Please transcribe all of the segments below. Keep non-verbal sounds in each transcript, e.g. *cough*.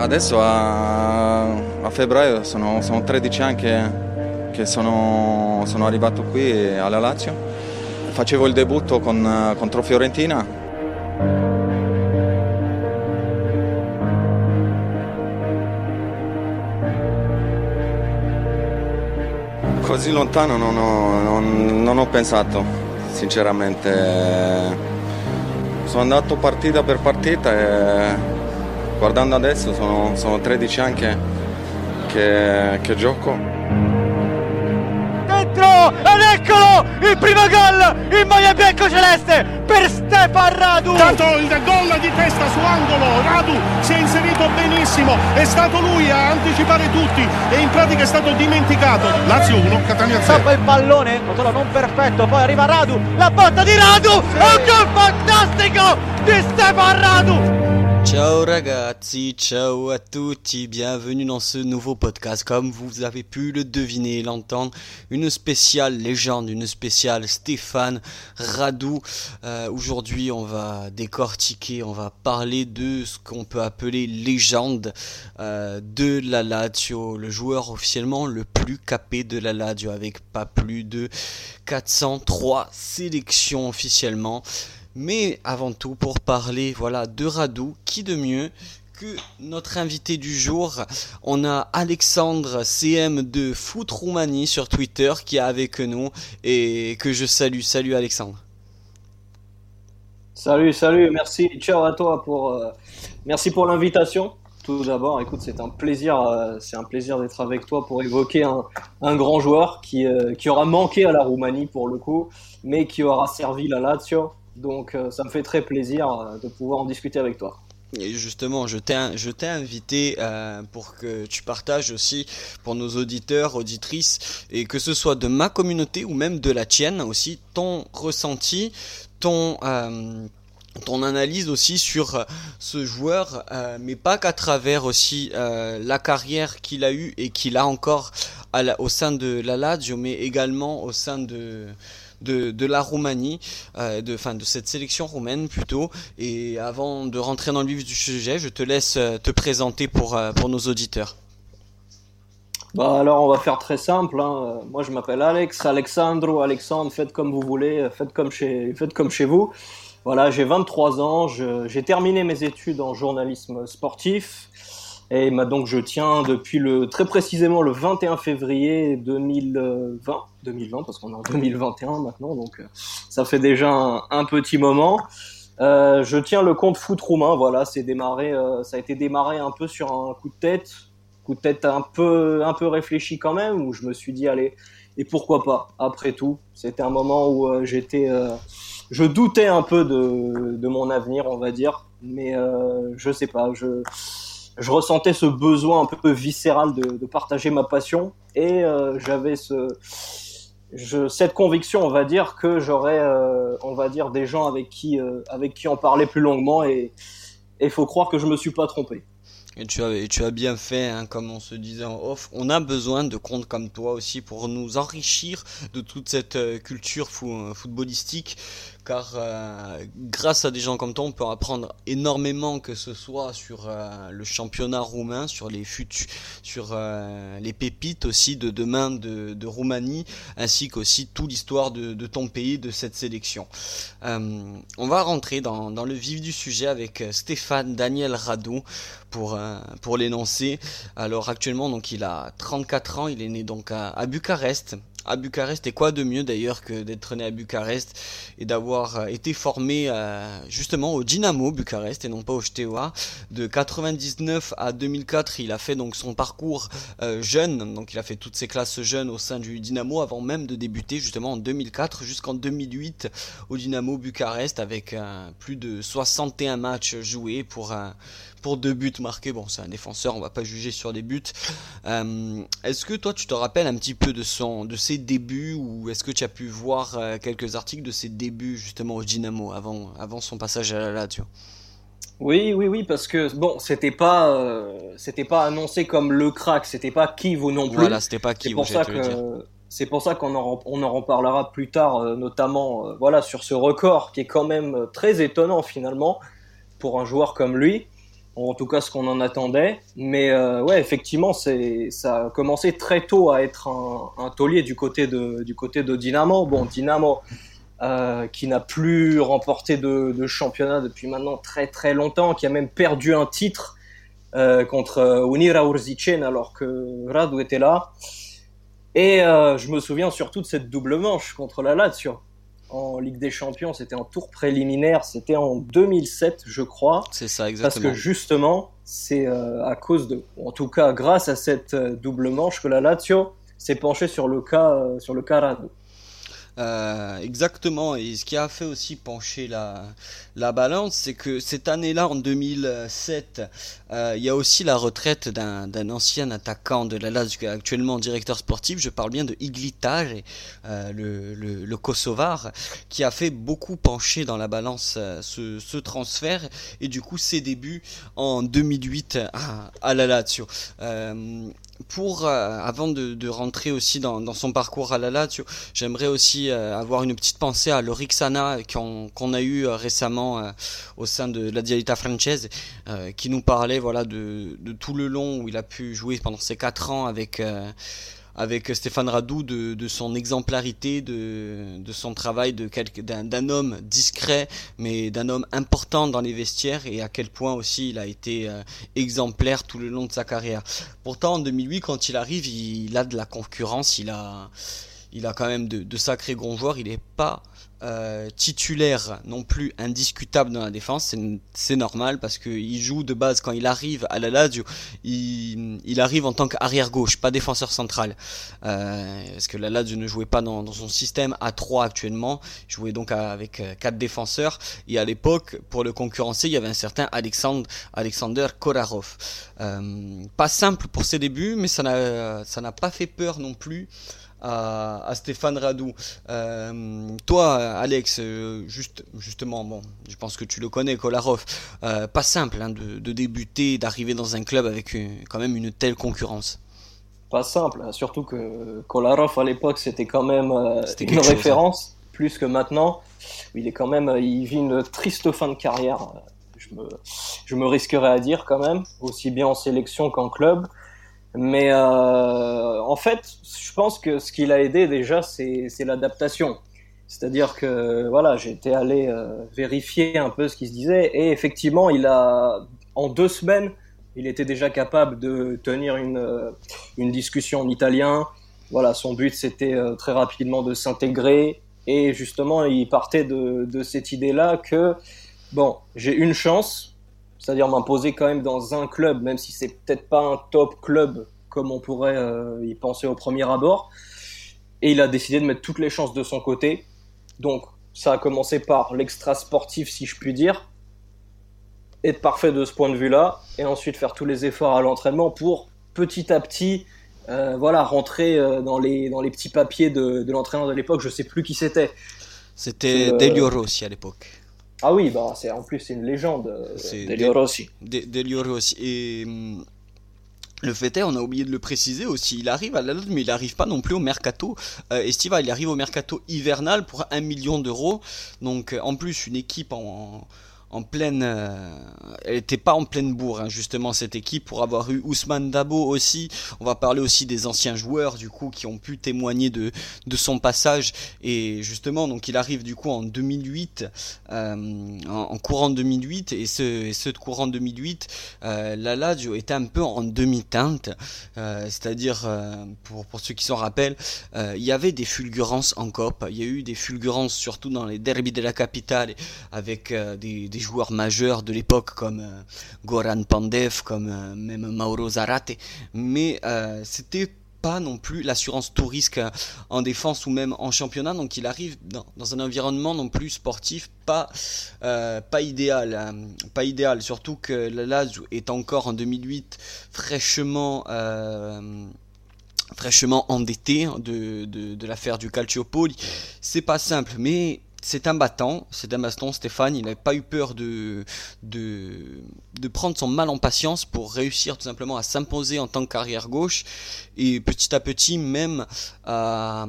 Adesso a, a febbraio sono, sono 13 anni che, che sono, sono, arrivato qui alla Lazio. Facevo il debutto con, contro Fiorentina. Così lontano non ho, non, non ho pensato, sinceramente. Sono andato partita per partita e guardando adesso sono, sono 13 anni che, che, che gioco. Dentro ed eccolo il primo gol in maglia bianco celeste per Stefan Radu. Tanto il gol di testa su angolo, Radu si è inserito benissimo, è stato lui a anticipare tutti e in pratica è stato dimenticato. Lazio 1, Catania 0. Stoppa il pallone, controllo non perfetto, poi arriva Radu, la botta di Radu, sì. un gol fantastico di Stefan Radu. Ciao ragazzi, ciao à tutti, bienvenue dans ce nouveau podcast. Comme vous avez pu le deviner, l'entendre, une spéciale légende, une spéciale Stéphane Radou. Euh, Aujourd'hui, on va décortiquer, on va parler de ce qu'on peut appeler légende euh, de la Lazio, le joueur officiellement le plus capé de la Lazio, avec pas plus de 403 sélections officiellement. Mais avant tout, pour parler de Radou, qui de mieux que notre invité du jour On a Alexandre CM de Foot Roumanie sur Twitter qui est avec nous et que je salue. Salut Alexandre. Salut, salut, merci. Ciao à toi pour euh, merci pour l'invitation. Tout d'abord, écoute, c'est un plaisir, euh, c'est un plaisir d'être avec toi pour évoquer un, un grand joueur qui, euh, qui aura manqué à la Roumanie pour le coup, mais qui aura servi la Lazio donc euh, ça me fait très plaisir euh, de pouvoir en discuter avec toi. Et justement, je t'ai, invité euh, pour que tu partages aussi pour nos auditeurs, auditrices, et que ce soit de ma communauté ou même de la tienne aussi, ton ressenti, ton, analyse aussi sur ce joueur, mais pas qu'à travers aussi la carrière qu'il a eue et qu'il a encore au sein de la Lazio, mais également au sein de de, la Roumanie, euh, de, fin, de cette sélection roumaine plutôt. Et avant de rentrer dans le vif du sujet, je te laisse euh, te présenter pour, euh, pour nos auditeurs. Bah alors on va faire très simple. Hein. Moi je m'appelle Alex, Alexandro, Alexandre, faites comme vous voulez, faites comme chez, faites comme chez vous. Voilà, j'ai 23 ans, j'ai terminé mes études en journalisme sportif. Et donc je tiens depuis le très précisément le 21 février 2020, 2020 parce qu'on est en 2021 maintenant, donc euh, ça fait déjà un, petit moment. Euh, je tiens le compte foot roumain, voilà, c'est démarré, euh, ça a été démarré un peu sur un coup de tête, coup de tête un peu, un peu réfléchi quand même, où je me suis dit allez, et pourquoi pas Après tout, c'était un moment où euh, j'étais, je doutais un peu de, de, mon avenir, on va dire, mais je sais pas, je je ressentais ce besoin un peu viscéral de, de partager ma passion et euh, j'avais ce je, cette conviction, on va dire que j'aurais, euh, on va dire des gens avec qui euh, avec qui en parler plus longuement et il faut croire que je me suis pas trompé. Et tu as, bien fait, hein, comme on se disait en off. On a besoin de comptes comme toi aussi pour nous enrichir de toute cette culture footballistique car euh, grâce à des gens comme toi, on peut apprendre énormément, que ce soit sur euh, le championnat roumain, sur les futus, sur euh, les pépites aussi de demain de, Roumanie, ainsi qu'aussi toute l'histoire de, ton pays, de cette sélection. on va rentrer dans, dans, le vif du sujet avec Stéphane Daniel Radou pour, pour l'énoncer. Alors actuellement, donc il a 34 ans, il est né donc à, Bucarest. À Bucarest et quoi de mieux d'ailleurs que d'être né à Bucarest et d'avoir euh, été formé euh, justement au Dynamo Bucarest et non pas au Steaua. De 99 à 2004 il a fait donc son parcours euh, jeune. Donc il a fait toutes ses classes jeunes au sein du Dynamo avant même de débuter justement en 2004 jusqu'en 2008 au Dynamo Bucarest avec plus de 61 matchs joués pour un pour deux buts marqués. Bon, c'est un défenseur, on va pas juger sur des buts. Euh, est-ce que toi, tu te rappelles un petit peu de son, de ses débuts, ou est-ce que tu as pu voir euh, quelques articles de ses débuts justement au Dynamo avant, avant son passage à la Lazio? Oui, oui, oui, parce que bon, c'était pas, euh, c'était pas annoncé comme le crack, c'était pas Kivo non plus. Voilà, c'était pas Kivo. C'est pour ça que, c'est pour ça qu'on en, on en reparlera plus tard, notamment, voilà, sur ce record qui est quand même très étonnant finalement pour un joueur comme lui. En tout cas ce qu'on en attendait. Mais euh, ouais, effectivement, c'est ça a commencé très tôt à être un, un du côté de du côté de Dynamo. Bon, Dynamo euh, qui n'a plus remporté de, championnat depuis maintenant très très longtemps, qui a même perdu un titre euh, contre Unira Urzicen alors que Radu était là. Et je me souviens surtout de cette double manche contre la Lazio en Ligue des Champions. C'était en tour préliminaire, c'était en 2007, je crois. C'est ça, exactement. Parce que justement, c'est euh, à cause de, en tout cas, grâce à cette euh, double manche que la Lazio s'est penchée sur le cas, euh, sur le cas Radu. Euh, exactement, et ce qui a fait aussi pencher la, la balance, c'est que cette année-là, en 2007, euh, il y a aussi la retraite d'un ancien attaquant de la Lazio, actuellement directeur sportif, je parle bien de Iglitage, euh, le, le, le, Kosovar, qui a fait beaucoup pencher dans la balance ce, ce, transfert, et du coup ses débuts en 2008 à, à la Lazio. Euh, pour euh, avant de, de, rentrer aussi dans, dans, son parcours à la Lazio, j'aimerais aussi euh, avoir une petite pensée à Lorixana qu'on qu a eu euh, récemment euh, au sein de la Dialita Française, euh, qui nous parlait voilà de, de, tout le long où il a pu jouer pendant ces quatre ans avec avec Stéphane Radou de, son exemplarité, de, son travail d'un homme discret, mais d'un homme important dans les vestiaires et à quel point aussi il a été euh, exemplaire tout le long de sa carrière. Pourtant, en 2008, quand il arrive, il, a de la concurrence, il a, il a quand même de, de sacrés grands joueurs, il n'est pas euh, titulaire non plus indiscutable dans la défense, c'est normal parce qu'il joue de base quand il arrive à la Lazio, il, il arrive en tant qu'arrière gauche, pas défenseur central, euh, parce que la Lazio ne jouait pas dans, dans, son système à 3 actuellement, il jouait donc avec euh, quatre défenseurs et à l'époque pour le concurrencer il y avait un certain Alexandre, Alexander Korarov. Euh, pas simple pour ses débuts, mais ça n'a ça n'a pas fait peur non plus à, à Stéphane Radou. Euh, toi, Alex, euh, juste, justement, bon, je pense que tu le connais, Kolarov, euh, pas simple hein, de, de, débuter, d'arriver dans un club avec une, quand même une telle concurrence. Pas simple, hein, surtout que Kolarov à l'époque c'était quand même euh, une chose, référence, hein. plus que maintenant. Il est quand même, il vit une triste fin de carrière. Je me, je me risquerais à dire quand même, aussi bien en sélection qu'en club. Mais euh, en fait, je pense que ce qui l'a aidé déjà, c'est l'adaptation. C'est-à-dire que voilà, j'étais allé euh, vérifier un peu ce qui se disait et effectivement, il a en deux semaines, il était déjà capable de tenir une, euh, une discussion en italien. Voilà, son but c'était euh, très rapidement de s'intégrer et justement, il partait de, de cette idée-là que bon, j'ai une chance, c'est-à-dire m'imposer quand même dans un club, même si c'est peut-être pas un top club comme on pourrait euh, y penser au premier abord. Et il a décidé de mettre toutes les chances de son côté. Donc ça a commencé par l'extra sportif, si je puis dire, être parfait de ce point de vue-là, et ensuite faire tous les efforts à l'entraînement pour petit à petit, euh, voilà, rentrer euh, dans les dans les petits papiers de, de l'entraîneur de l'époque. Je sais plus qui c'était. C'était Delio Rossi à l'époque. Ah oui, bah c'est en plus c'est une légende. euh, C'est Delio Rossi. De, Delio Rossi. Et hum, le fait est, on a oublié de le préciser aussi, il arrive à la Lazio, mais il n'arrive pas non plus au mercato euh, estival. Il arrive au mercato hivernal pour un million d'euros. Donc en plus une équipe en, en en pleine, euh, elle n'était pas en pleine bourre hein, justement cette équipe pour avoir eu Ousmane Dabo aussi. On va parler aussi des anciens joueurs du coup qui ont pu témoigner de de son passage. Et justement donc il arrive du coup en 2008, euh, en, courant 2008 et ce et ce courant 2008, euh, la Lazio était un peu en demi-teinte, euh, c'est-à-dire pour pour ceux qui s'en rappellent, il y avait des fulgurances en COP, il y a eu des fulgurances surtout dans les derbys de la capitale avec des joueurs majeurs de l'époque comme euh, Goran Pandev, comme euh, même Mauro Zarate, mais euh, c'était pas non plus l'assurance tout risque en défense ou même en championnat. Donc il arrive dans, dans un environnement non plus sportif pas pas idéal hein, pas idéal. Surtout que la Lazio est encore en 2008 fraîchement fraîchement endetté de, de, de l'affaire du Calciopoli c'est pas simple mais c'est un battant, c'est un baston, Stéphane. Il n'avait pas eu peur de, de, prendre son mal en patience pour réussir tout simplement à s'imposer en tant qu'arrière gauche et petit à petit même à,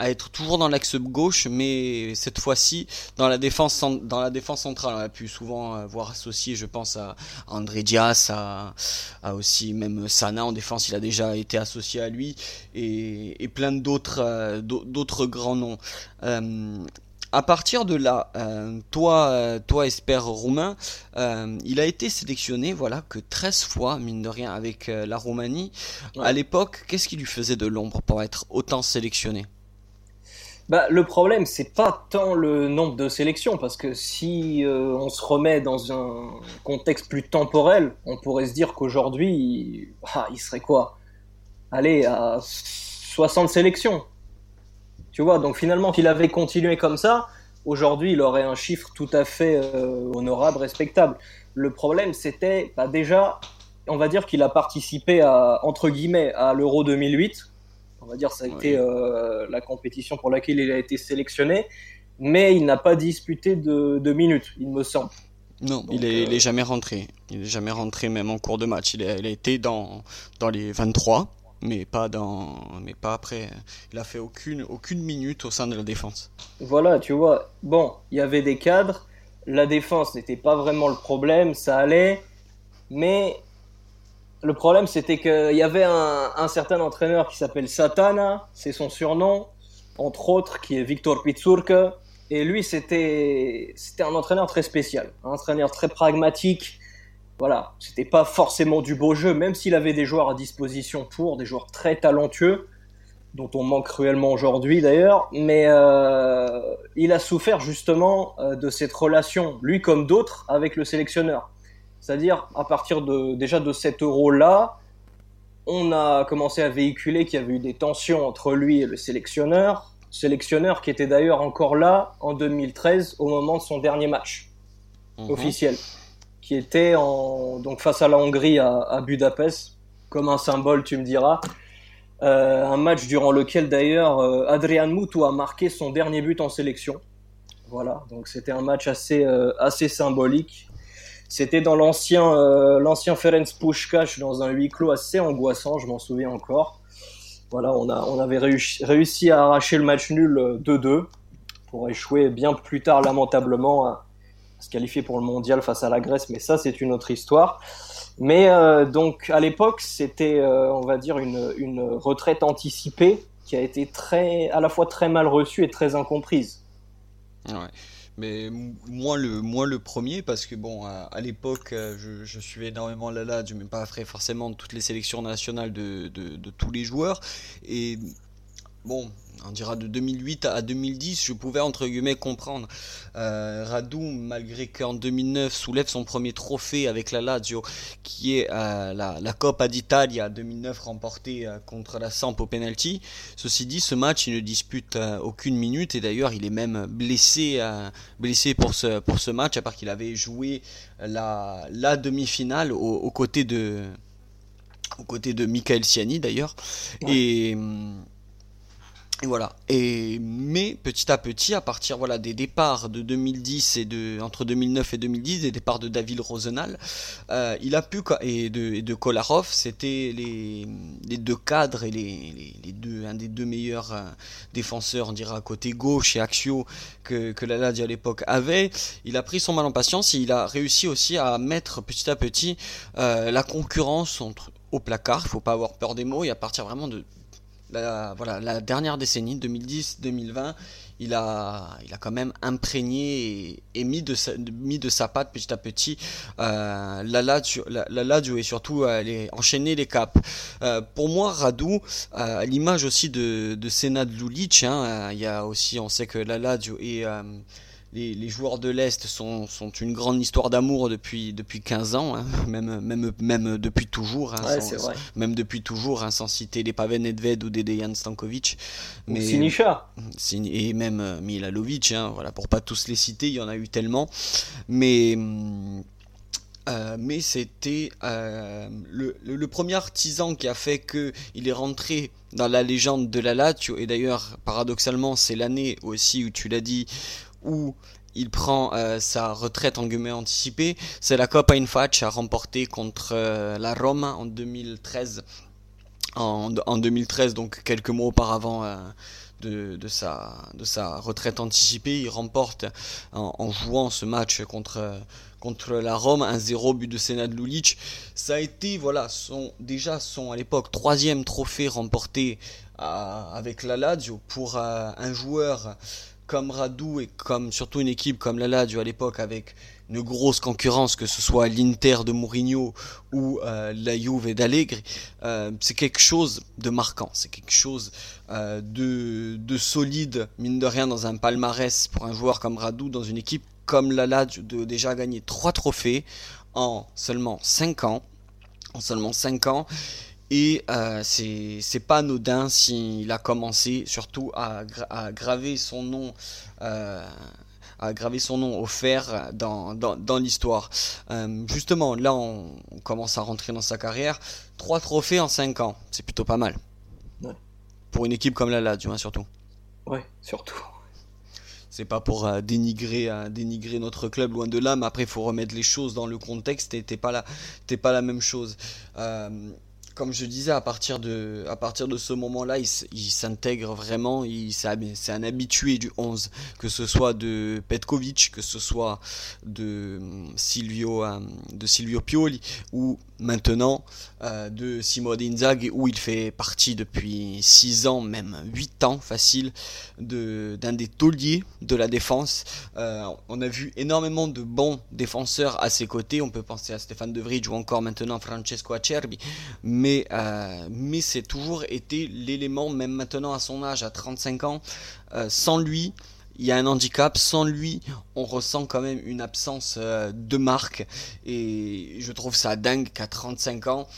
être toujours dans l'axe gauche, mais cette fois-ci dans la défense centrale. On a pu souvent euh, voir associé, je pense à André Dias, à, aussi même Sana en défense. Il a déjà été associé à lui et, plein d'autres euh, d'autres grands noms. Euh, à partir de là, euh, toi, euh, toi, Esper roumain, euh, il a été sélectionné, voilà, que 13 fois, mine de rien, avec la Roumanie. À l'époque, qu'est-ce qui lui faisait de l'ombre pour être autant sélectionné? Bah, le problème, c'est pas tant le nombre de sélections, parce que si on se remet dans un contexte plus temporel, on pourrait se dire qu'aujourd'hui, il... Ah, il serait quoi? Allez, à 60 sélections. Tu vois, donc finalement, qu'il avait continué comme ça, aujourd'hui, il aurait un chiffre tout à fait euh, honorable, respectable. Le problème, c'était bah, déjà, on va dire qu'il a participé à, entre guillemets, à l'Euro 2008. On va dire ça a été euh, la compétition pour laquelle il a été sélectionné, mais il n'a pas disputé de, minutes, il me semble. Non, il, est, euh, jamais rentré. Il est jamais rentré même en cours de match. Il a, il a été dans, dans les 23 mais pas dans, mais pas après. Il a fait aucune, aucune minute au sein de la défense. Voilà, tu vois. Bon, il y avait des cadres. La défense n'était pas vraiment le problème, ça allait. Mais le problème, c'était qu'il y avait un, certain entraîneur qui s'appelle Satana, c'est son surnom, entre autres, qui est Victor Pitsurka. Et lui, c'était un entraîneur très spécial, un entraîneur très pragmatique, voilà, c'était pas forcément du beau jeu, même s'il avait des joueurs à disposition pour, des joueurs très talentueux, dont on manque cruellement aujourd'hui d'ailleurs, mais euh, il a souffert justement euh, de cette relation, lui comme d'autres, avec le sélectionneur. C'est-à-dire, à partir de, déjà de cet euro-là, on a commencé à véhiculer qu'il y avait eu des tensions entre lui et le sélectionneur, sélectionneur qui était d'ailleurs encore là en 2013 au moment de son dernier match mhm. officiel qui était en, donc face à la Hongrie à, Budapest, comme un symbole, tu me diras. Euh, un match durant lequel d'ailleurs euh, Adrian Mutu a marqué son dernier but en sélection. Voilà, donc c'était un match assez, euh, assez symbolique. C'était dans l'ancien l'ancien Ferenc Puskás, dans un huis clos assez angoissant, je m'en souviens encore. Voilà, on, a, on avait réussi, réussi à arracher le match nul 2-2 pour échouer bien plus tard lamentablement se qualifier pour le mondial face à la Grèce, mais ça c'est une autre histoire. Mais euh, donc à l'époque, c'était, euh, on va dire, une, une, retraite anticipée qui a été très, à la fois très mal reçue et très incomprise. Ouais. Mais moi le, moi le premier, parce que bon, à, l'époque, euh, je, je, suivais énormément la LAD, je n'ai pas forcément toutes les sélections nationales de, de, de tous les joueurs. Et bon, on dira de 2008 à 2010, je pouvais entre guillemets comprendre. Euh, Radou, malgré qu'en 2009 soulève son premier trophée avec la Lazio, qui est euh, la, la Coppa d'Italia 2009 remportée euh, contre la Samp au penalty. Ceci dit, ce match, il ne dispute aucune minute et d'ailleurs, il est même blessé, blessé pour ce pour ce match, à part qu'il avait joué la, la demi-finale aux, côtés de aux côtés de Michael Siani d'ailleurs. Et hum, et voilà. Et mais petit à petit, à partir voilà des départs de 2010 et de entre 2009 et 2010, des départs de David Rosenal, euh, il a pu et de et de Kolarov, c'était les, les deux cadres et les, les, deux un des deux meilleurs euh, défenseurs, on dira côté gauche et Axio que que la Lazio à l'époque avait. Il a pris son mal en patience et il a réussi aussi à mettre petit à petit euh, la concurrence entre au placard. Il faut pas avoir peur des mots et à partir vraiment de la, voilà, la dernière décennie, 2010-2020, il a, il a quand même imprégné et, mis, de sa, mis de sa patte petit à petit euh, la, Lazio, la, et surtout euh, les, enchaîner les caps. Euh, pour moi, Radu, à l'image aussi de, de Senad Lulic, hein, il y a aussi, on sait que la Lazio est les, joueurs de l'Est sont, sont, une grande histoire d'amour depuis, depuis 15 ans, hein. *laughs* même, même, même depuis toujours, hein, même depuis toujours, hein, sans citer les Pavel Nedved ou des Dejan Stankovic. Mais, Sinisha. Et même euh, Milalovic, voilà, pour pas tous les citer, il y en a eu tellement. Mais. Euh, mais c'était euh, le, le, premier artisan qui a fait que il est rentré dans la légende de la Lazio et d'ailleurs paradoxalement c'est l'année aussi où tu l'as dit où il prend sa retraite en guillemets anticipée, c'est la Coppa Infaccia remportée contre la Roma en 2013. En, 2013, donc quelques mois auparavant de, sa, de sa retraite anticipée, il remporte en, jouant ce match contre, contre la Rome, un 0 but de Senad Lulic. Ça a été voilà son, déjà son à l'époque troisième trophée remporté avec la Lazio pour euh, un joueur comme Radou et comme surtout une équipe comme la Lazio à l'époque avec une grosse concurrence, que ce soit l'Inter de Mourinho ou euh, la Juve d'Allegri, euh, c'est quelque chose de marquant, c'est quelque chose de, de, solide, mine de rien, dans un palmarès pour un joueur comme Radou, dans une équipe comme la de déjà gagner trois trophées en seulement 5 ans. En seulement 5 ans. Et euh, c'est pas anodin s'il a commencé surtout à, graver son nom. Euh, à graver son nom au fer dans, dans, l'histoire. Euh, justement, là, on, commence à rentrer dans sa carrière. Trois trophées en 5 ans, c'est plutôt pas mal. Pour une équipe comme la Lazio, hein, surtout. Ouais, surtout. C'est pas pour dénigrer, dénigrer notre club, loin de là, mais après, il faut remettre les choses dans le contexte et t'es pas, la, pas la même chose comme je disais, à partir de, à partir de ce moment-là, il, s'intègre vraiment. C'est un habitué du 11, que ce soit de Petkovic, que ce soit de Silvio, euh, de Silvio Pioli, ou maintenant euh, de Simone Inzaghi où il fait partie depuis 6 ans, même 8 ans facile, d'un des tauliers de la défense. Euh, on a vu énormément de bons défenseurs à ses côtés, on peut penser à Stéphane De Vrij ou encore maintenant Francesco Acerbi, euh, mais c'est toujours été l'élément, même maintenant à son âge, à 35 ans, sans lui, il y a un handicap. Sans lui, on ressent quand même une absence euh, de marque. Et je trouve ça dingue qu'à 35 ans,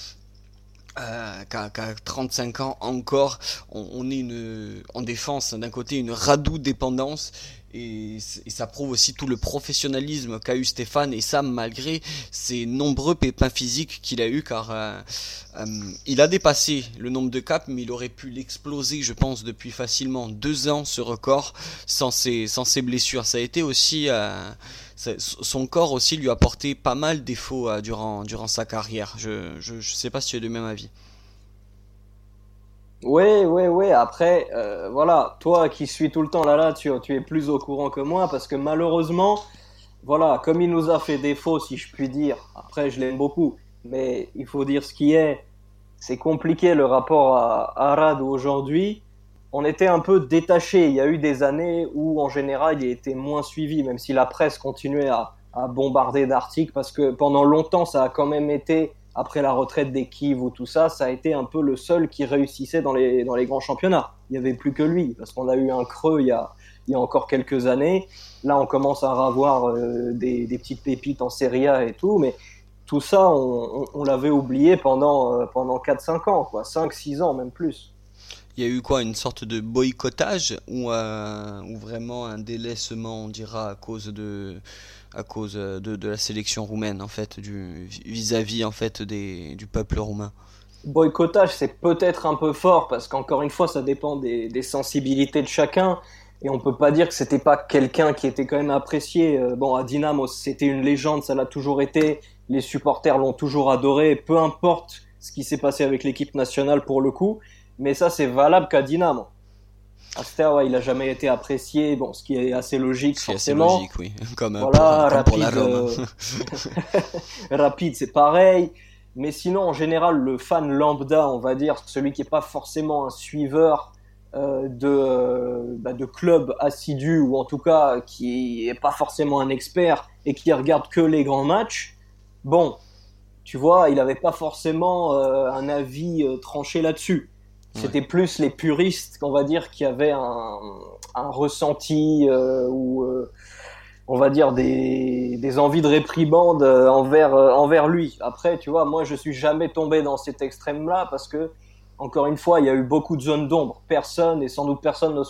euh, qu'à 35 ans encore, on, on est une, en défense d'un côté une radoux dépendance et, ça prouve aussi tout le professionnalisme qu'a eu Stéphane et ça malgré ses nombreux pépins physiques qu'il a eu car euh, euh, il a dépassé le nombre de caps mais il aurait pu l'exploser je pense depuis facilement deux ans ce record sans ses, blessures. Ça a été aussi euh, son corps aussi lui a apporté pas mal défauts durant, durant sa carrière. Je, je sais pas si tu es du même avis oui, oui, oui. Après, euh, voilà, toi qui suis tout le temps là, là, tu, tu es plus au courant que moi parce que malheureusement, voilà, comme il nous a fait défaut, si je puis dire. Après, je l'aime beaucoup, mais il faut dire ce qui est. C'est compliqué le rapport à, Arad aujourd'hui. On était un peu détaché. Il y a eu des années où, en général, il était moins suivi, même si la presse continuait à, à bombarder d'articles, parce que pendant longtemps, ça a quand même été après la retraite des ou tout ça, ça a été un peu le seul qui réussissait dans les, dans les grands championnats. Il n'y avait plus que lui, parce qu'on a eu un creux il y a, il y a encore quelques années. Là, on commence à avoir euh, des, des, petites pépites en Serie A et tout, mais tout ça, on, l'avait oublié pendant, euh, pendant 4-5 ans, quoi, 5-6 ans, même plus. Il y a eu quoi Une sorte de boycottage ou, euh, ou vraiment un délaissement, on dira, à cause de à cause de, de, la sélection roumaine en fait vis-à-vis en fait du peuple roumain? Boycottage c'est peut-être un peu fort parce qu'encore une fois ça dépend des, des, sensibilités de chacun et on peut pas dire que c'était pas quelqu'un qui était quand même apprécié. Euh, bon à Dynamo c'était une légende ça l'a toujours été. Les supporters l'ont toujours adoré. Peu importe ce qui s'est passé avec l'équipe nationale pour le coup mais ça c'est valable qu'à Dynamo Aster, ouais, il a jamais été apprécié, bon, ce qui est assez logique c'est forcément. Assez logique, oui. *laughs* Comme, voilà, rapide, euh, *laughs* rapide, c'est pareil. Mais sinon, en général, le fan lambda, on va dire, celui qui est pas forcément un suiveur euh, de, euh, bah, de club assidu ou en tout cas qui est pas forcément un expert et qui regarde que les grands matchs, bon, tu vois, il avait pas forcément un avis tranché là-dessus. C'était plus les puristes, on va dire, qui avaient un, un ressenti euh, ou euh, on va dire des, des envies de réprimande euh, envers envers lui. Après, tu vois, moi je suis jamais tombé dans cet extrême-là parce que encore une fois, il y a eu beaucoup de zones d'ombre. Personne et sans doute personne,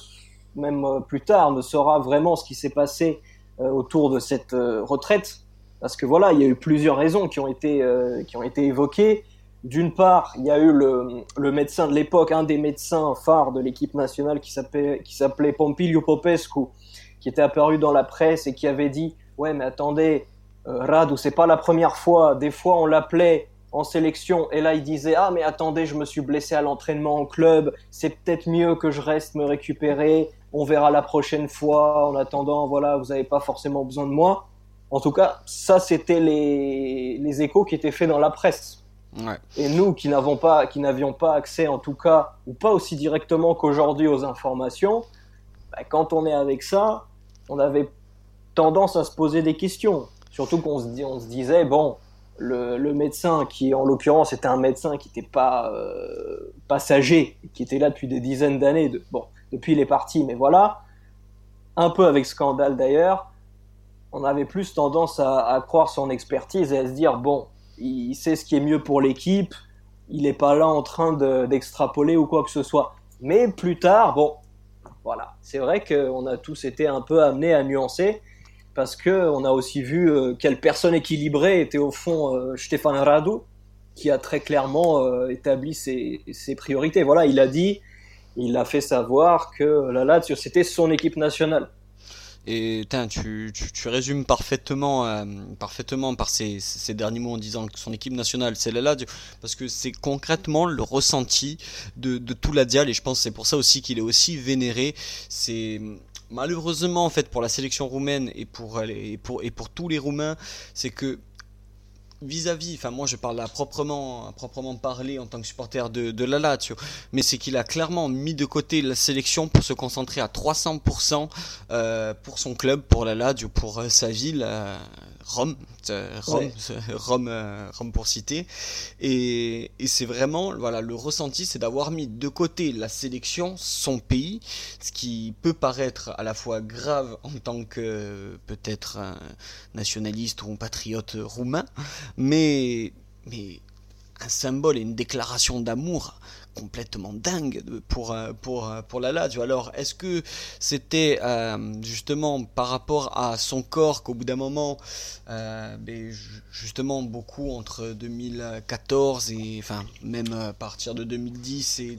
même plus tard, ne saura vraiment ce qui s'est passé autour de cette retraite parce que voilà, il y a eu plusieurs raisons qui ont été qui ont été évoquées d'une part, il y a eu le, médecin de l'époque, un des médecins phares de l'équipe nationale qui s'appelait, Pompilio Popescu, qui était apparu dans la presse et qui avait dit ouais mais attendez euh, Radou c'est pas la première fois. Des fois on l'appelait en sélection et là il disait ah mais attendez je me suis blessé à l'entraînement en club. C'est peut-être mieux que je reste me récupérer. On verra la prochaine fois. En attendant voilà vous n'avez pas forcément besoin de moi en tout cas ça c'était les échos qui étaient faits dans la presse Et nous qui n'avons pas, qui n'avions pas accès en tout cas, ou pas aussi directement qu'aujourd'hui aux informations, bah, quand on est avec ça, on avait tendance à se poser des questions. Surtout qu'on se, disait, bon, le, médecin qui en l'occurrence était un médecin qui n'était pas euh, passager, qui était là depuis des dizaines d'années, bon, depuis il est parti, mais voilà, un peu avec scandale d'ailleurs, on avait plus tendance à croire son expertise et à se dire, bon, il sait ce qui est mieux pour l'équipe, il n'est pas là en train de- d'extrapoler ou quoi que ce soit. Mais plus tard, bon, voilà, c'est vrai qu'on a tous été un peu amenés à nuancer parce que on a aussi vu euh, quelle personne équilibrée était au fond euh, Stéphane Radu, qui a très clairement euh, établi ses, ses priorités. Voilà, il a dit, il a fait savoir que la Lazio c'était son équipe nationale. Et tain, tu, tu, tu résumes parfaitement, euh, parfaitement par ces, ces derniers mots en disant que son équipe nationale c'est Lazio, parce que c'est concrètement le ressenti de, de tout la Dial, et je pense c'est pour ça aussi qu'il est aussi vénéré. C'est malheureusement en fait pour la sélection roumaine et pour, et pour, et pour tous les Roumains, c'est que vis-à-vis, enfin moi je parle à proprement, à proprement parler en tant que supporter de, de la Lazio, mais c'est qu'il a clairement mis de côté la sélection pour se concentrer à 300% euh, pour son club, pour la Lazio, pour euh, sa ville, euh, Rome, Rome, Rome, Rome pour citer. Et, et c'est vraiment, voilà, le ressenti, c'est d'avoir mis de côté la sélection, son pays, ce qui peut paraître à la fois grave en tant que peut-être un nationaliste ou un patriote roumain, mais, un symbole et une déclaration d'amour complètement dingue pour, euh, pour, euh, pour la Lazio. Alors, est-ce que c'était euh, justement par rapport à son corps qu'au bout d'un moment, ben, ju- justement beaucoup entre 2014 et enfin même à partir de 2010 et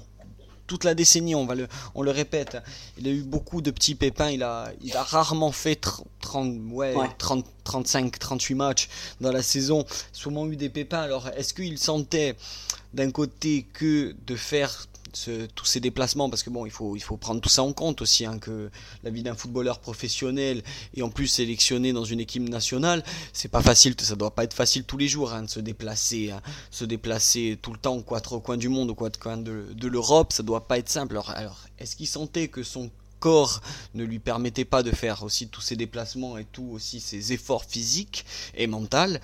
toute la décennie, on va le, on le répète, il a eu beaucoup de petits pépins, il a, il a rarement fait tr- 30, ouais, Ouais. 30, 35, 38 matchs dans la saison, souvent eu des pépins. Alors, est-ce qu'il sentait d'un côté que de faire tous ces déplacements, parce que bon, il faut, il faut prendre tout ça en compte aussi, hein, que la vie d'un footballeur professionnel et en plus sélectionné dans une équipe nationale, c'est pas facile, ça doit pas être facile tous les jours hein, de se déplacer, hein, se déplacer tout le temps aux quatre coins du monde, aux quatre coins de, de l'Europe, ça doit pas être simple. Alors, alors est-ce qu'il sentait que son corps ne lui permettait pas de faire aussi tous ces déplacements et tout aussi ces efforts physiques et mentaux?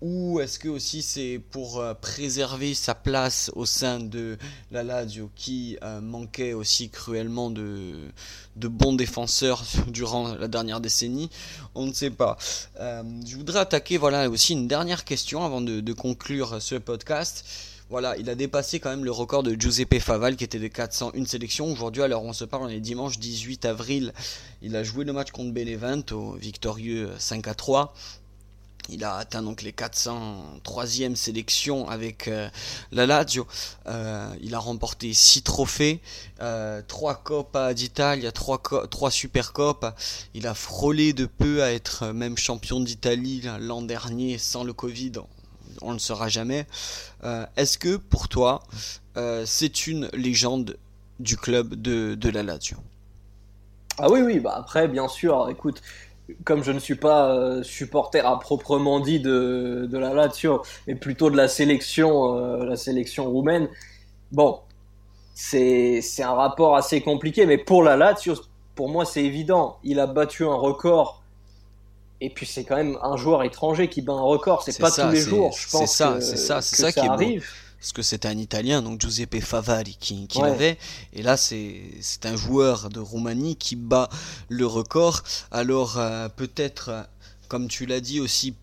Ou est-ce que aussi c'est pour euh, préserver sa place au sein de la Lazio qui euh, manquait aussi cruellement de, de bons défenseurs *laughs* durant la dernière décennie? On ne sait pas. Euh, je voudrais attaquer voilà aussi une dernière question avant de, conclure ce podcast. Voilà, il a dépassé quand même le record de Giuseppe Faval qui était de 401 sélections. Aujourd'hui, alors on se parle, on est dimanche 18 avril. Il a joué le match contre Benevento, victorieux 5 à 3. Il a atteint donc les 403e sélections avec euh, la Lazio. Euh, il a remporté 6 trophées, euh, 3 Coppa d'Italia, 3, co 3 Supercopes. Il a frôlé de peu à être même champion d'Italie l'an dernier sans le Covid. On ne le saura jamais. Euh, Est-ce que pour toi, c'est une légende du club de, de la Lazio? Ah oui, oui, bah après, bien sûr, écoute, comme je ne suis pas euh, supporter à proprement dit de, de la Lazio, mais plutôt de la sélection, euh, la sélection roumaine, bon, c'est c'est un rapport assez compliqué, mais pour la Lazio, pour moi, c'est évident. Il a battu un record. Et puis c'est quand même un joueur étranger qui bat un record, c'est C'est pas ça, tous les c'est- jours, je c'est pense ça, que, c'est ça, c'est ça qui est beau. Parce que c'était un Italien, donc Giuseppe Favari qui, qui Ouais. l'avait. Et là, c'est c'est un joueur de Roumanie qui bat le record. Alors euh, peut-être, euh, comme tu l'as dit aussi,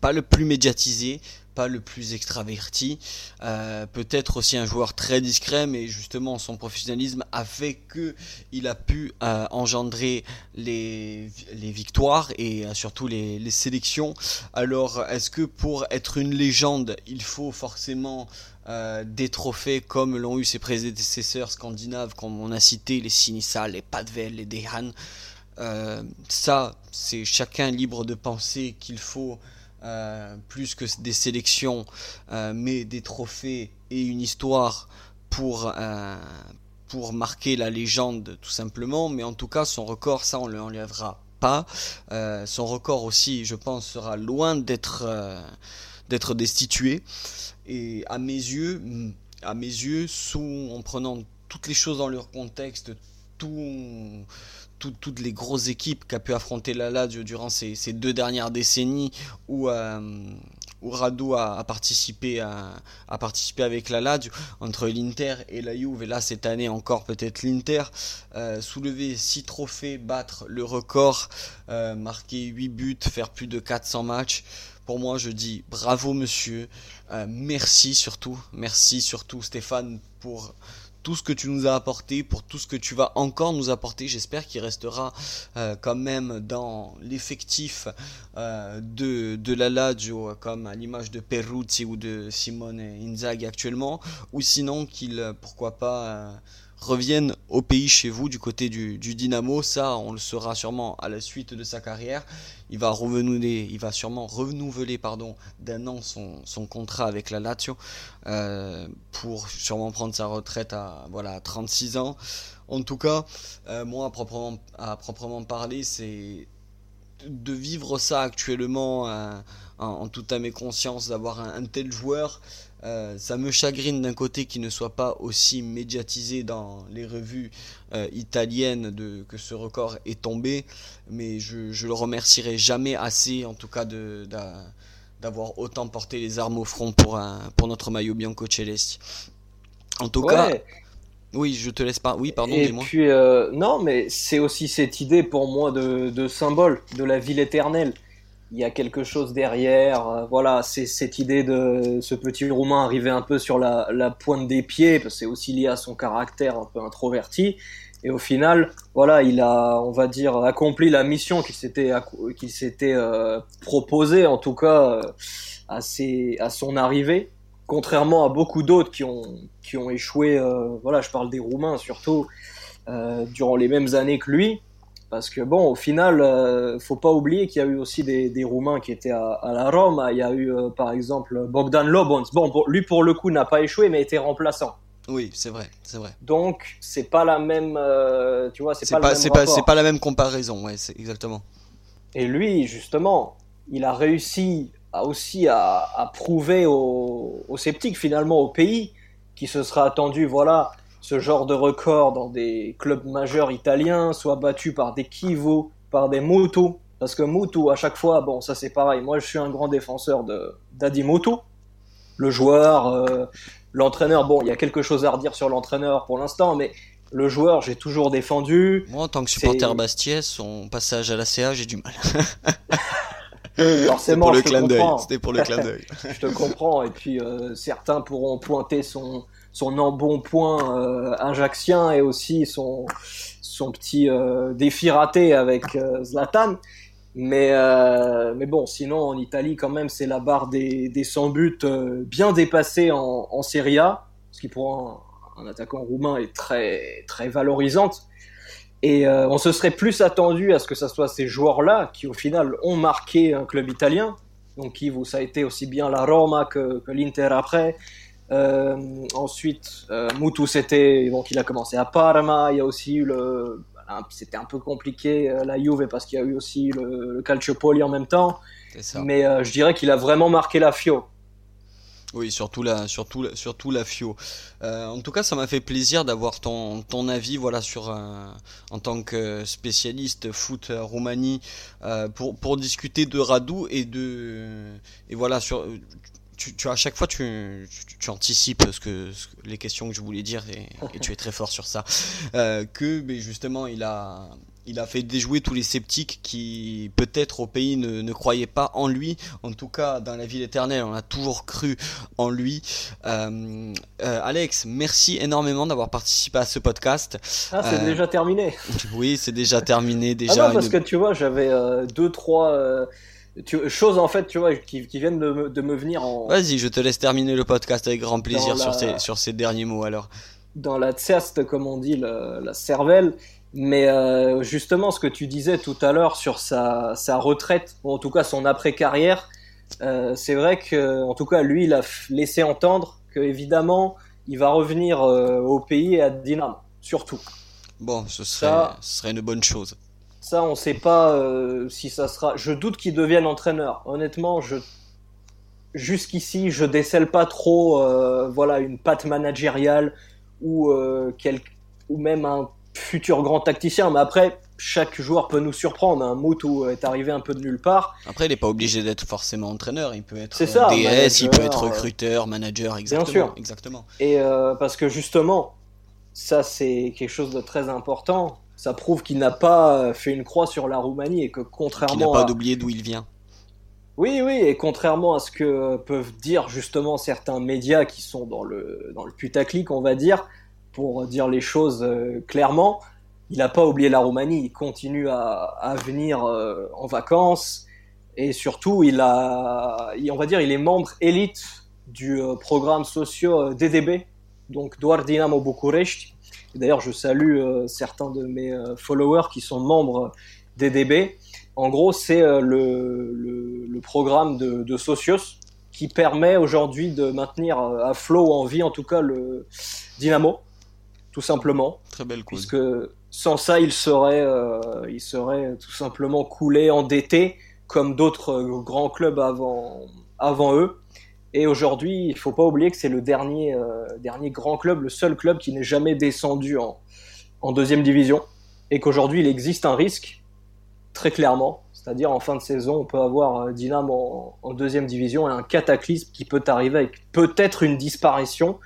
pas le plus médiatisé, pas le plus extraverti, euh, peut-être aussi un joueur très discret, mais justement son professionnalisme a fait que il a pu euh, engendrer les, les victoires et euh, surtout les, les sélections. Alors, est-ce que pour être une légende, il faut forcément des trophées comme l'ont eu ses prédécesseurs scandinaves, comme on a cité les Sinisa, les Padvel, les Dehan ça, c'est chacun libre de penser qu'il faut plus que des sélections, mais des trophées et une histoire pour, pour marquer la légende tout simplement. Mais en tout cas, son record, ça, on ne l'enlèvera pas. son record aussi, je pense, sera loin d'être d'être destitué. Et à mes yeux, à mes yeux, sous, en prenant toutes les choses dans leur contexte, tout, toutes les grosses équipes qu'a pu affronter la Lazio durant ces, deux dernières décennies où, euh, où Radu a, participé à, participer avec la Lazio entre l'Inter et la Juve. Et là cette année encore peut-être l'Inter euh, soulever 6 trophées battre le record euh, marquer 8 buts faire plus de 400 matchs. Pour moi, je dis bravo monsieur, euh, merci surtout, merci surtout Stéphane pour tout ce que tu nous as apporté, pour tout ce que tu vas encore nous apporter. J'espère qu'il restera euh, quand même dans l'effectif euh, de, de la Lazio, comme à l'image de Peruzzi ou de Simone Inzaghi actuellement, ou sinon qu'il, pourquoi pas revienne au pays chez vous du côté du, Dynamo. Ça, on le saura sûrement à la suite de sa carrière. Il va renouveler, il va sûrement renouveler pardon d'un an son, contrat avec la Lazio euh, pour sûrement prendre sa retraite à voilà 36 ans. En tout cas, euh, moi à proprement, à proprement parler, c'est de vivre ça actuellement euh, en, toute à mes consciences, d'avoir un, tel joueur euh, ça me chagrine d'un côté qu'il ne soit pas aussi médiatisé dans les revues euh, italiennes de, que ce record est tombé, mais je, je le remercierai jamais assez, en tout cas, de, d'avoir autant porté les armes au front pour, un, pour notre maillot bianco celesti. En tout cas, oui, je te laisse pas. Oui, pardon, Et puis, euh, non, mais c'est aussi cette idée pour moi de, de symbole de la ville éternelle il y a quelque chose derrière. Euh, voilà, c'est cette idée de ce petit Roumain arrivé un peu sur la, pointe des pieds, parce que c'est aussi lié à son caractère un peu introverti. Et au final, voilà, il a, on va dire, accompli la mission qu'il s'était qu'il s'était euh, proposé, en tout cas, euh, à, ses, à son arrivée. Contrairement à beaucoup d'autres qui ont qui ont échoué. Euh, voilà, je parle des Roumains surtout durant les mêmes années que lui. Parce que bon, au final, euh, faut pas oublier qu'il y a eu aussi des, des Roumains qui étaient à, à, la Rome. Il y a eu euh, par exemple Bogdan Lobons. Bon, lui pour le coup n'a pas échoué, mais était remplaçant. Oui, c'est vrai, c'est vrai. Donc c'est pas la même, euh, tu vois, c'est pas, pas, c'est pas, c'est pas la même comparaison, ouais, c'est exactement. Et lui, justement, il a réussi à aussi à, à prouver aux, aux sceptiques finalement au pays qui se sera attendu, voilà ce genre de record dans des clubs majeurs italiens, soit battu par des Kivo, par des Moto. Parce que Mutu, à chaque fois, bon, ça c'est pareil. Moi, je suis un grand défenseur de d'Adi Mutu. Le joueur, euh, l'entraîneur, bon, il y a quelque chose à redire sur l'entraîneur pour l'instant, mais le joueur, j'ai toujours défendu. Moi, en tant que supporter Bastiais, son passage à la CA, j'ai du mal. *laughs* Forcément, pour le clin d'œil. C'était pour le clin d'œil. *laughs* je te comprends. Et puis, euh, certains pourront pointer son, son embonpoint euh, injaxien et aussi son, son petit euh, défi raté avec euh, Zlatan. Mais, euh, mais bon, sinon en Italie quand même c'est la barre des, des 100 buts bien dépassée en, en Serie A, ce qui pour un, attaquant roumain est très, très valorisante. Et on se serait plus attendu à ce que ce soit ces joueurs-là qui au final ont marqué un club italien. Donc qui, ça a été aussi bien la Roma que l'Inter après, euh, ensuite, euh, Mutu, c'était donc il a commencé à Parma. Il y a aussi eu le, c'était un peu compliqué euh, la Juve parce qu'il y a eu aussi le, le Calciopoli en même temps. Mais euh, je dirais qu'il a vraiment marqué la Fio. Oui, surtout la, surtout, surtout la FIO. Euh, en tout cas, ça m'a fait plaisir d'avoir ton, ton avis, voilà, sur en tant que spécialiste foot Roumanie, euh, pour, pour discuter de Radou et de, et voilà, sur, tu, tu, à chaque fois, tu, tu, anticipes ce que, les questions que je voulais dire *laughs* et, tu es très fort sur ça. Euh, que mais justement, il a, il a fait déjouer tous les sceptiques qui, peut-être au pays, ne, ne, croyaient pas en lui. En tout cas, dans la ville éternelle, on a toujours cru en lui. Euh, euh, Alex, merci énormément d'avoir participé à ce podcast. Ah, c'est déjà terminé. *laughs* Oui, c'est déjà terminé. Déjà ah non, parce que tu vois, j'avais deux, trois tu, choses en fait, tu vois, qui, qui viennent de me, de me, venir en. Vas-y, je te laisse terminer le podcast avec grand plaisir sur, ces, sur ces derniers mots alors. Dans la test, comme on dit, la, la cervelle, Mais euh, justement, ce que tu disais tout à l'heure sur sa, sa retraite, ou en tout cas son après-carrière, euh, c'est vrai que, en tout cas, lui, il a laissé entendre que évidemment, il va revenir euh, au pays et à Dynamo, surtout. Bon, ce serait, ce serait une bonne chose. Ça, on ne sait pas euh, si ça sera. Je doute qu'il devienne entraîneur. Honnêtement, je jusqu'ici, je décèle pas trop, euh, voilà, une patte managériale ou quel... ou même un futur grand tacticien. Mais après, chaque joueur peut nous surprendre. Un Moutou est arrivé un peu de nulle part. Après, il n'est pas obligé d'être forcément entraîneur. Il peut être ça, DS, il peut être recruteur, manager, exactement. Bien sûr. Exactement. Et euh, parce que justement, ça c'est quelque chose de très important. Ça prouve qu'il n'a pas fait une croix sur la Roumanie et que contrairement. Qu'il n'a pas oublié d'où il vient. Oui, oui, et contrairement à ce que peuvent dire justement certains médias qui sont dans le, dans le putaclic, on va dire, pour dire les choses euh, clairement, il n'a pas oublié la Roumanie, il continue à, venir euh, en vacances et surtout il a, on va dire, il est membre élite du euh, programme socio euh, DDB, donc Doar Dinamo București. D'ailleurs, je salue certains de mes followers qui sont membres DDB. En gros, c'est le, programme de, de Socios qui permet aujourd'hui de maintenir à flot, en vie en tout cas, le Dynamo tout simplement. Très belle cause. Puisque sans ça, il serait, euh, il serait tout simplement coulé, endetté, comme d'autres grands clubs avant, avant eux. Et aujourd'hui, il faut pas oublier que c'est le dernier, euh, dernier grand club, le seul club qui n'est jamais descendu en, en deuxième division. Et qu'aujourd'hui, il existe un risque, très clairement. C'est-à-dire, en fin de saison, on peut avoir euh, Dynamo en, deuxième division et un cataclysme qui peut arriver avec peut-être une disparition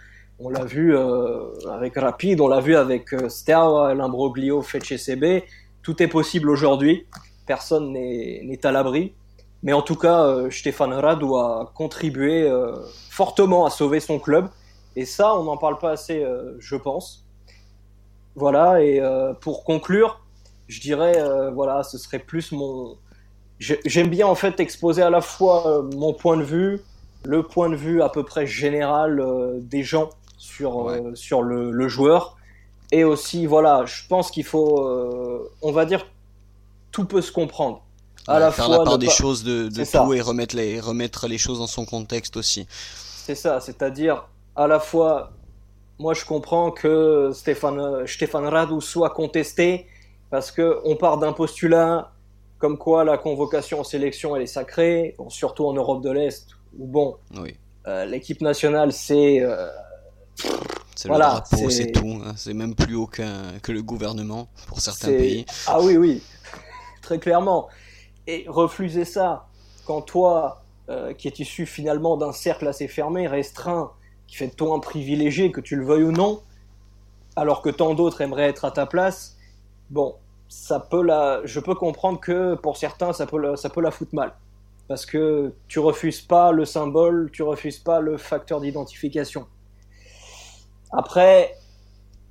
on l'a vu euh, avec Rapide, on l'a vu avec euh, Steaua, L'imbroglio, CB. Tout est possible aujourd'hui. Personne n'est à l'abri. Mais en tout cas, euh, Stéphane Radu a contribué fortement à sauver son club. Et ça, on n'en parle pas assez, je pense. Voilà, et pour conclure, je dirais, voilà, ce serait plus mon. J'aime bien en fait exposer à la fois mon point de vue, le point de vue à peu près général des gens sur, euh, sur le, joueur. Et aussi, voilà, je pense qu'il faut, euh, on va dire, tout peut se comprendre. À la faire fois, la part des choses de, de tout et remettre les, remettre les choses dans son contexte aussi. C'est ça, c'est-à-dire, à la fois, moi je comprends que Stéphane, Stéphane Radu soit contesté parce que on part d'un postulat comme quoi la convocation en sélection elle est sacrée, surtout en Europe de l'Est où bon, oui. Euh, l'équipe nationale c'est c'est le drapeau, c'est tout. Hein. C'est même plus haut que le gouvernement pour certains pays. Ah oui, oui, très clairement. Et refuser ça quand toi, euh, qui es issu finalement d'un cercle assez fermé, restreint, qui fait de toi un privilégié, que tu le veuilles ou non, alors que tant d'autres aimeraient être à ta place, bon, ça peut la, je peux comprendre que pour certains, ça peut ça peut la foutre mal. Parce que tu refuses pas le symbole, tu refuses pas le facteur d'identification. Après,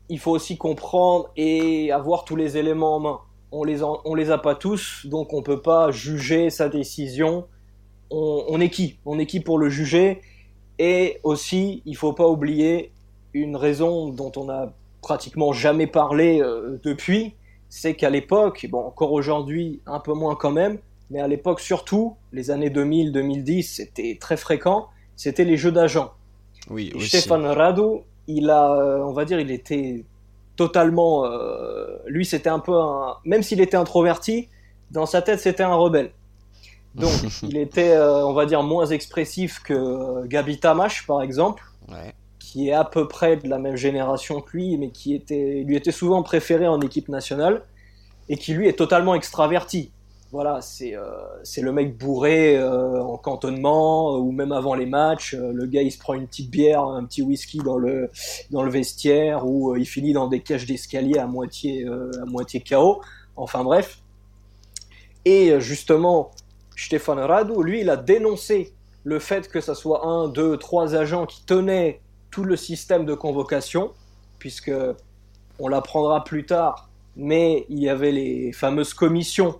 il faut aussi comprendre et avoir tous les éléments en main. On les, on les a pas tous, donc on peut pas juger sa décision. On, est qui? On est qui pour le juger? Et aussi, il faut pas oublier une raison dont on a pratiquement jamais parlé euh, depuis, c'est qu'à l'époque, bon, encore aujourd'hui, un peu moins quand même, mais à l'époque surtout, les années 2000-2010, c'était très fréquent, c'était les jeux d'agents. Oui, aussi. Stéphane Radu, il a, euh, on va dire, il était totalement. Euh, lui, c'était un peu un. Même s'il était introverti, dans sa tête, c'était un rebelle. Donc, *laughs* il était, euh, on va dire, moins expressif que Gabi Tamash, par exemple, qui est à peu près de la même génération que lui, mais qui était, lui était souvent préféré en équipe nationale, et qui lui est totalement extraverti voilà, c'est euh, c'est le mec bourré euh, en cantonnement euh, ou même avant les matchs. le gars, il se prend une petite bière, un petit whisky dans le dans le vestiaire ou il finit dans des cages d'escalier à moitié à moitié KO. Enfin bref. Et justement, Stéphane Radu, lui, il a dénoncé le fait que ce soit un, deux, trois agents qui tenaient tout le système de convocation, puisque on l'apprendra plus tard, mais il y avait les fameuses commissions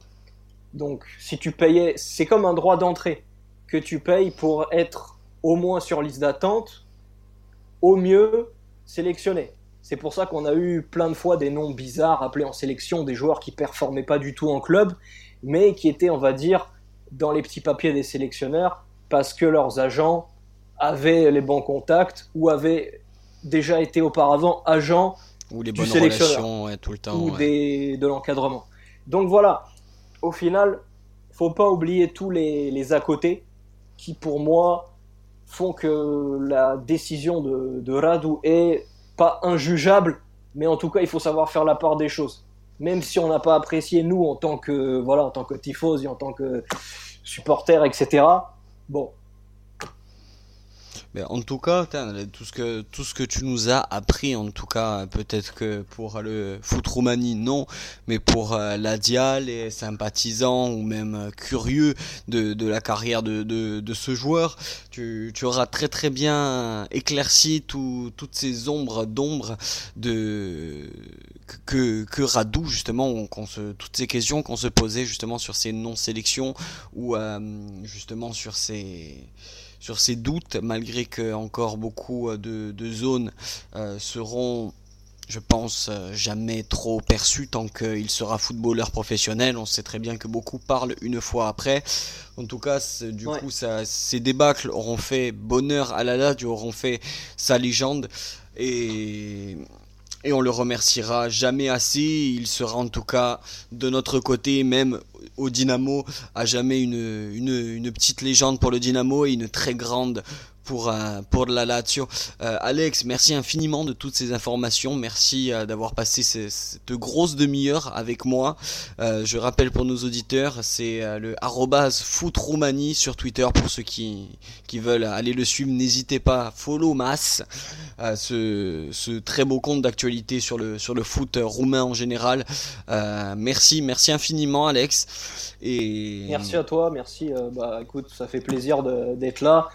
donc, si tu payais, c'est comme un droit d'entrée que tu payes pour être au moins sur liste d'attente, au mieux sélectionné. C'est pour ça qu'on a eu plein de fois des noms bizarres appelés en sélection, des joueurs qui performaient pas du tout en club, mais qui étaient, on va dire, dans les petits papiers des sélectionneurs parce que leurs agents avaient les bons contacts ou avaient déjà été auparavant agents Ou les Du bonnes sélectionneur. relations ouais, tout le temps. ou ouais. des, de l'encadrement. Donc voilà, au final, faut pas oublier tous les, à côté qui, pour moi, font que la décision de, de Radu est pas injugeable, mais en tout cas, il faut savoir faire la part des choses. Même si on n'a pas apprécié, nous, en tant que, voilà, en tant que tifosi, en tant que supporter, etc. Bon, Mais en tout cas, tout ce que tout ce que tu nous as appris, en tout cas, peut-être que pour le foot Roumanie, non, mais pour euh, la Dial et sympathisants ou même euh, curieux de, de la carrière de, de, de ce joueur, tu, tu auras très très bien éclairci tout, toutes ces ombres d'ombre de que que Radou justement, qu'on se toutes ces questions qu'on se posait justement sur ces non sélections ou euh, justement sur ces sur ces doutes, malgré que encore beaucoup euh, de, de zones euh, seront, je pense, euh, jamais trop perçues tant qu'il sera footballeur professionnel. On sait très bien que beaucoup parlent une fois après. En tout cas, du Ouais. coup, ça, ces débâcles auront fait bonheur à la Lazio, auront fait sa légende. Et, et on le remerciera jamais assez. Il sera en tout cas de notre côté, même au Dynamo, à jamais une, petite légende pour le Dynamo et une très grande pour, euh, pour la Lazio. Euh, Alex, merci infiniment de toutes ces informations. Merci euh, d'avoir passé ce- cette grosse demi-heure avec moi. Je rappelle pour nos auditeurs, c'est le arrobase sur Twitter pour ceux qui, qui veulent aller le suivre. N'hésitez pas, follow mass ce, ce très beau compte d'actualité sur le, sur le foot roumain en général. Merci, merci infiniment Alex. Et Merci à toi, merci. bah, écoute, ça fait plaisir d'être là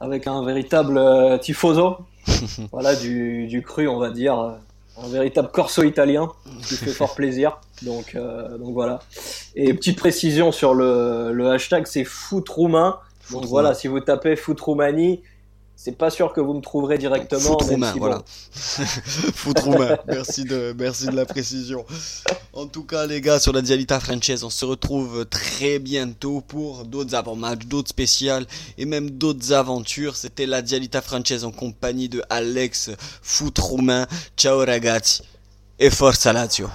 avec un véritable euh, tifoso, *laughs* voilà, du, du cru, on va dire, un véritable corso italien, qui fait fort plaisir. Donc, euh, donc voilà. Et petite précision sur le, le hashtag, c'est foot roumain. Donc voilà, si vous tapez foot Roumanie, c'est pas sûr que vous me trouverez directement. Roumain, si, voilà. *laughs* Roumain, merci de, merci de la précision. En tout cas, les gars, sur la Dialita Franchise, on se retrouve très bientôt pour d'autres avant-matchs, d'autres spéciales et même d'autres aventures. C'était la Dialita Franchise en compagnie de Alex roumain. Ciao ragazzi et forza Lazio.